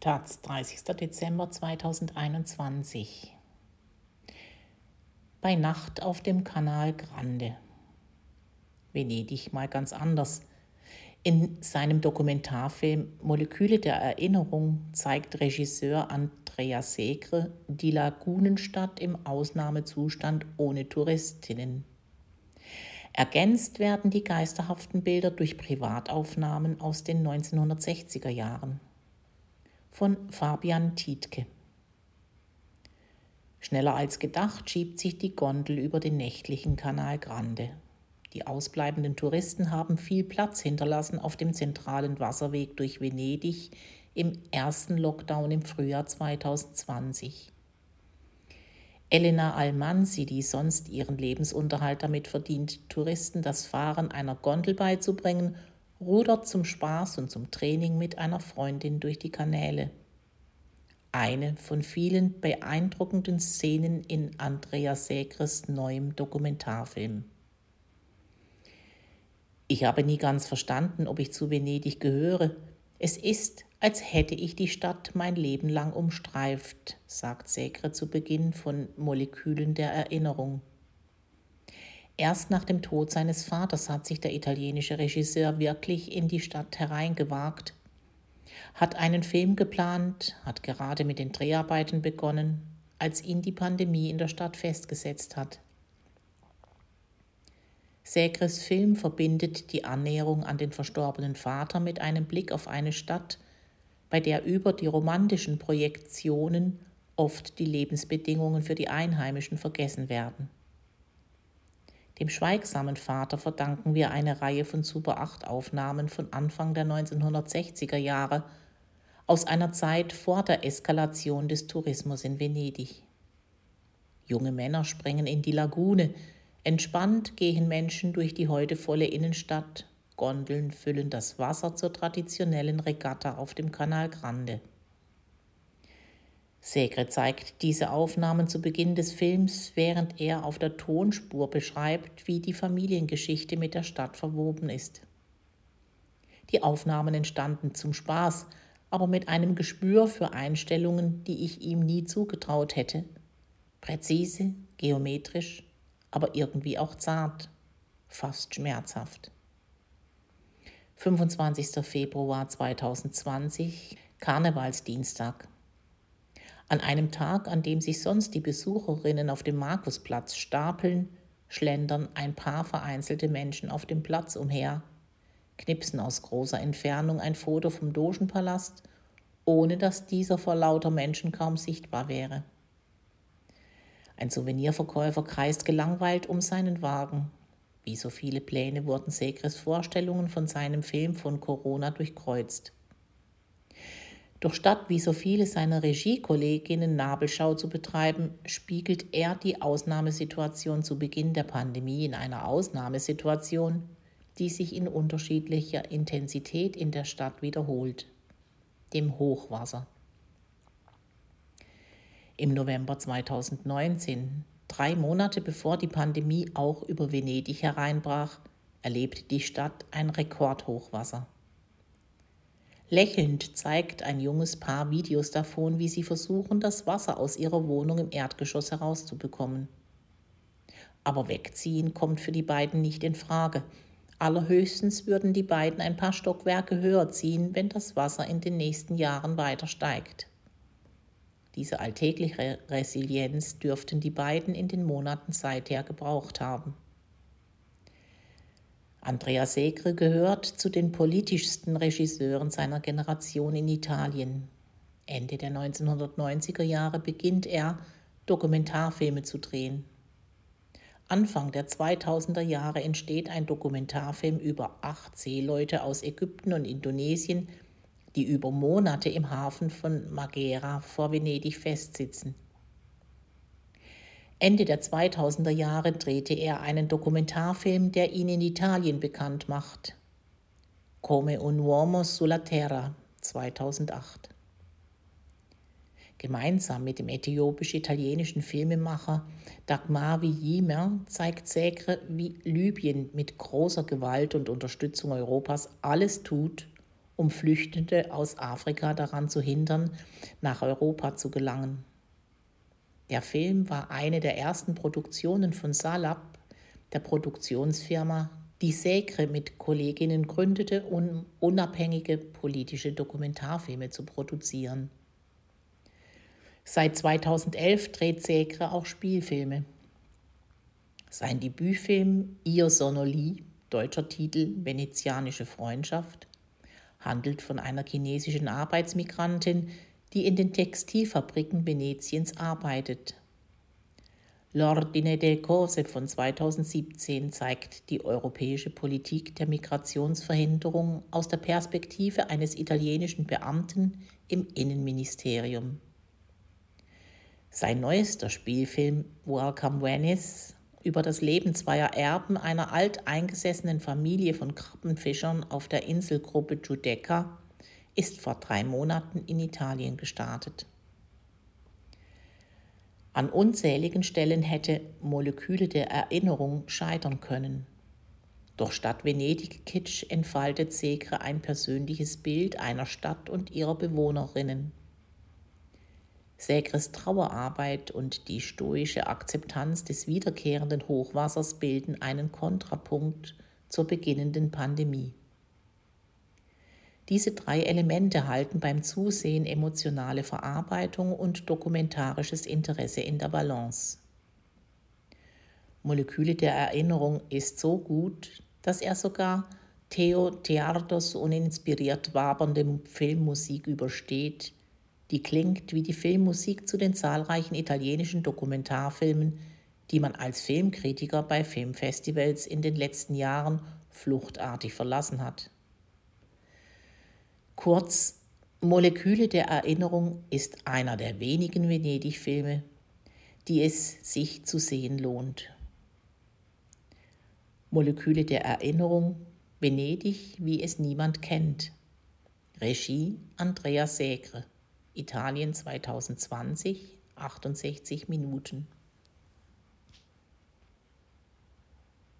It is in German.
Taz, 30. Dezember 2021. Bei Nacht auf dem Kanal Grande. Venedig mal ganz anders. In seinem Dokumentarfilm Moleküle der Erinnerung zeigt Regisseur Andrea Segre die Lagunenstadt im Ausnahmezustand ohne Touristinnen. Ergänzt werden die geisterhaften Bilder durch Privataufnahmen aus den 1960er Jahren von Fabian Tietke. Schneller als gedacht schiebt sich die Gondel über den nächtlichen Kanal Grande. Die ausbleibenden Touristen haben viel Platz hinterlassen auf dem zentralen Wasserweg durch Venedig im ersten Lockdown im Frühjahr 2020. Elena Almansi, die sonst ihren Lebensunterhalt damit verdient, Touristen das Fahren einer Gondel beizubringen, rudert zum Spaß und zum Training mit einer Freundin durch die Kanäle. Eine von vielen beeindruckenden Szenen in Andrea Segres neuem Dokumentarfilm. Ich habe nie ganz verstanden, ob ich zu Venedig gehöre. Es ist, als hätte ich die Stadt mein Leben lang umstreift, sagt Segre zu Beginn von Molekülen der Erinnerung. Erst nach dem Tod seines Vaters hat sich der italienische Regisseur wirklich in die Stadt hereingewagt, hat einen Film geplant, hat gerade mit den Dreharbeiten begonnen, als ihn die Pandemie in der Stadt festgesetzt hat. Segres Film verbindet die Annäherung an den verstorbenen Vater mit einem Blick auf eine Stadt, bei der über die romantischen Projektionen oft die Lebensbedingungen für die Einheimischen vergessen werden. Dem schweigsamen Vater verdanken wir eine Reihe von Super 8 Aufnahmen von Anfang der 1960er Jahre aus einer Zeit vor der Eskalation des Tourismus in Venedig. Junge Männer springen in die Lagune, entspannt gehen Menschen durch die heute volle Innenstadt, Gondeln füllen das Wasser zur traditionellen Regatta auf dem Canal Grande. Segre zeigt diese Aufnahmen zu Beginn des Films, während er auf der Tonspur beschreibt, wie die Familiengeschichte mit der Stadt verwoben ist. Die Aufnahmen entstanden zum Spaß, aber mit einem Gespür für Einstellungen, die ich ihm nie zugetraut hätte. Präzise, geometrisch, aber irgendwie auch zart, fast schmerzhaft. 25. Februar 2020, Karnevalsdienstag. An einem Tag, an dem sich sonst die Besucherinnen auf dem Markusplatz stapeln, schlendern ein paar vereinzelte Menschen auf dem Platz umher, knipsen aus großer Entfernung ein Foto vom Dogenpalast, ohne dass dieser vor lauter Menschen kaum sichtbar wäre. Ein Souvenirverkäufer kreist gelangweilt um seinen Wagen. Wie so viele Pläne wurden Segres Vorstellungen von seinem Film von Corona durchkreuzt. Doch statt wie so viele seiner Regiekolleginnen Nabelschau zu betreiben, spiegelt er die Ausnahmesituation zu Beginn der Pandemie in einer Ausnahmesituation, die sich in unterschiedlicher Intensität in der Stadt wiederholt, dem Hochwasser. Im November 2019, drei Monate bevor die Pandemie auch über Venedig hereinbrach, erlebte die Stadt ein Rekordhochwasser. Lächelnd zeigt ein junges Paar Videos davon, wie sie versuchen, das Wasser aus ihrer Wohnung im Erdgeschoss herauszubekommen. Aber wegziehen kommt für die beiden nicht in Frage. Allerhöchstens würden die beiden ein paar Stockwerke höher ziehen, wenn das Wasser in den nächsten Jahren weiter steigt. Diese alltägliche Resilienz dürften die beiden in den Monaten seither gebraucht haben. Andrea Segre gehört zu den politischsten Regisseuren seiner Generation in Italien. Ende der 1990er Jahre beginnt er, Dokumentarfilme zu drehen. Anfang der 2000er Jahre entsteht ein Dokumentarfilm über acht Seeleute aus Ägypten und Indonesien, die über Monate im Hafen von Magera vor Venedig festsitzen. Ende der 2000er Jahre drehte er einen Dokumentarfilm, der ihn in Italien bekannt macht. Come un uomo sulla terra 2008. Gemeinsam mit dem äthiopisch-italienischen Filmemacher Dagmar Yimer zeigt Segre, wie Libyen mit großer Gewalt und Unterstützung Europas alles tut, um Flüchtende aus Afrika daran zu hindern, nach Europa zu gelangen. Der Film war eine der ersten Produktionen von Salab, der Produktionsfirma, die Segre mit Kolleginnen gründete, um unabhängige politische Dokumentarfilme zu produzieren. Seit 2011 dreht Segre auch Spielfilme. Sein Debütfilm Ihr Sonoli, deutscher Titel Venezianische Freundschaft, handelt von einer chinesischen Arbeitsmigrantin, die in den Textilfabriken Venetiens arbeitet. L'Ordine del Cose von 2017 zeigt die europäische Politik der Migrationsverhinderung aus der Perspektive eines italienischen Beamten im Innenministerium. Sein neuester Spielfilm Welcome Venice über das Leben zweier Erben einer alteingesessenen Familie von Krabbenfischern auf der Inselgruppe Giudecca ist vor drei Monaten in Italien gestartet. An unzähligen Stellen hätte Moleküle der Erinnerung scheitern können. Doch statt Venedig-Kitsch entfaltet Segre ein persönliches Bild einer Stadt und ihrer Bewohnerinnen. Sägres Trauerarbeit und die stoische Akzeptanz des wiederkehrenden Hochwassers bilden einen Kontrapunkt zur beginnenden Pandemie. Diese drei Elemente halten beim Zusehen emotionale Verarbeitung und dokumentarisches Interesse in der Balance. Moleküle der Erinnerung ist so gut, dass er sogar Theo Theardos uninspiriert wabernde Filmmusik übersteht, die klingt wie die Filmmusik zu den zahlreichen italienischen Dokumentarfilmen, die man als Filmkritiker bei Filmfestivals in den letzten Jahren fluchtartig verlassen hat. Kurz, Moleküle der Erinnerung ist einer der wenigen Venedig-Filme, die es sich zu sehen lohnt. Moleküle der Erinnerung, Venedig, wie es niemand kennt. Regie Andrea Segre. Italien 2020, 68 Minuten.